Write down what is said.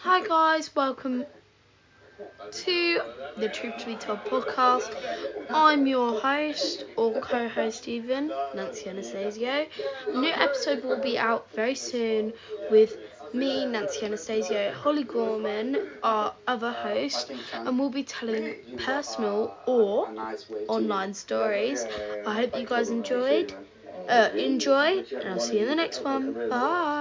Hi guys, welcome to the Truth to Be Told podcast. I'm your host or co-host even, Nancy Anastasio. A new episode will be out very soon with me, Nancy Anastasio, Holly Gorman, our other host, and we'll be telling personal or online stories. I hope you guys enjoyed. Uh, enjoy, and I'll see you in the next one. Bye.